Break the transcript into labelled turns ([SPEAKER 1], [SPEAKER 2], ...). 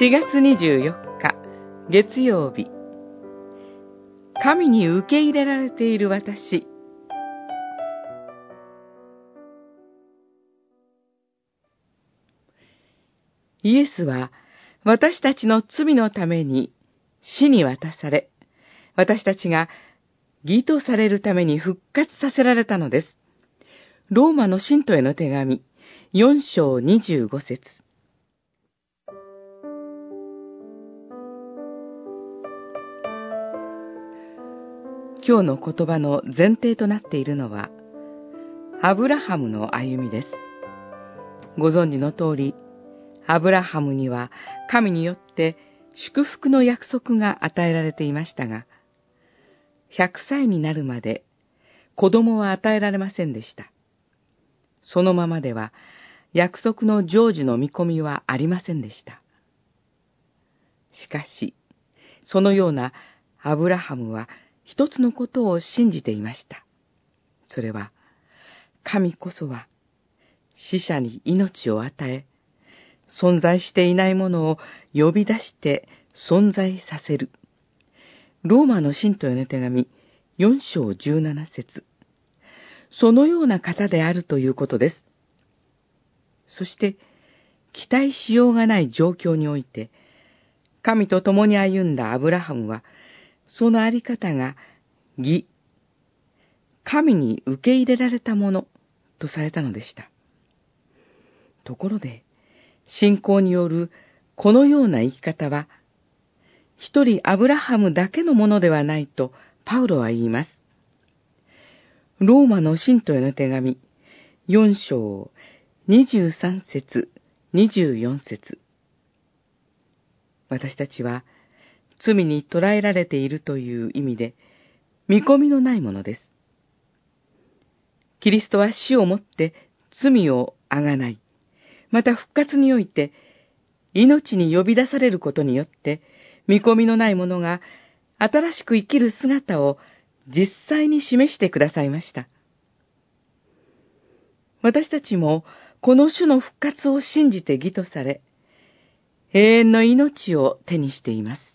[SPEAKER 1] 4月24日、月曜日。神に受け入れられている私。イエスは私たちの罪のために死に渡され、私たちが義とされるために復活させられたのです。ローマの信徒への手紙、4章25節今日の言葉の前提となっているのは、アブラハムの歩みです。ご存知の通り、アブラハムには神によって祝福の約束が与えられていましたが、100歳になるまで子供は与えられませんでした。そのままでは約束の成就の見込みはありませんでした。しかし、そのようなアブラハムは一つのことを信じていました。それは、神こそは死者に命を与え、存在していないものを呼び出して存在させる。ローマの信徒への手紙4章17節そのような方であるということです。そして、期待しようがない状況において、神と共に歩んだアブラハムは、そのあり方が義、神に受け入れられたものとされたのでした。ところで、信仰によるこのような生き方は、一人アブラハムだけのものではないとパウロは言います。ローマの信徒への手紙、4章、23節、24節私たちは罪に捕らえられているという意味で、見込みのないものです。キリストは死をもって罪をあがない。また復活において、命に呼び出されることによって、見込みのない者が新しく生きる姿を実際に示してくださいました。私たちもこの種の復活を信じて義とされ、永遠の命を手にしています。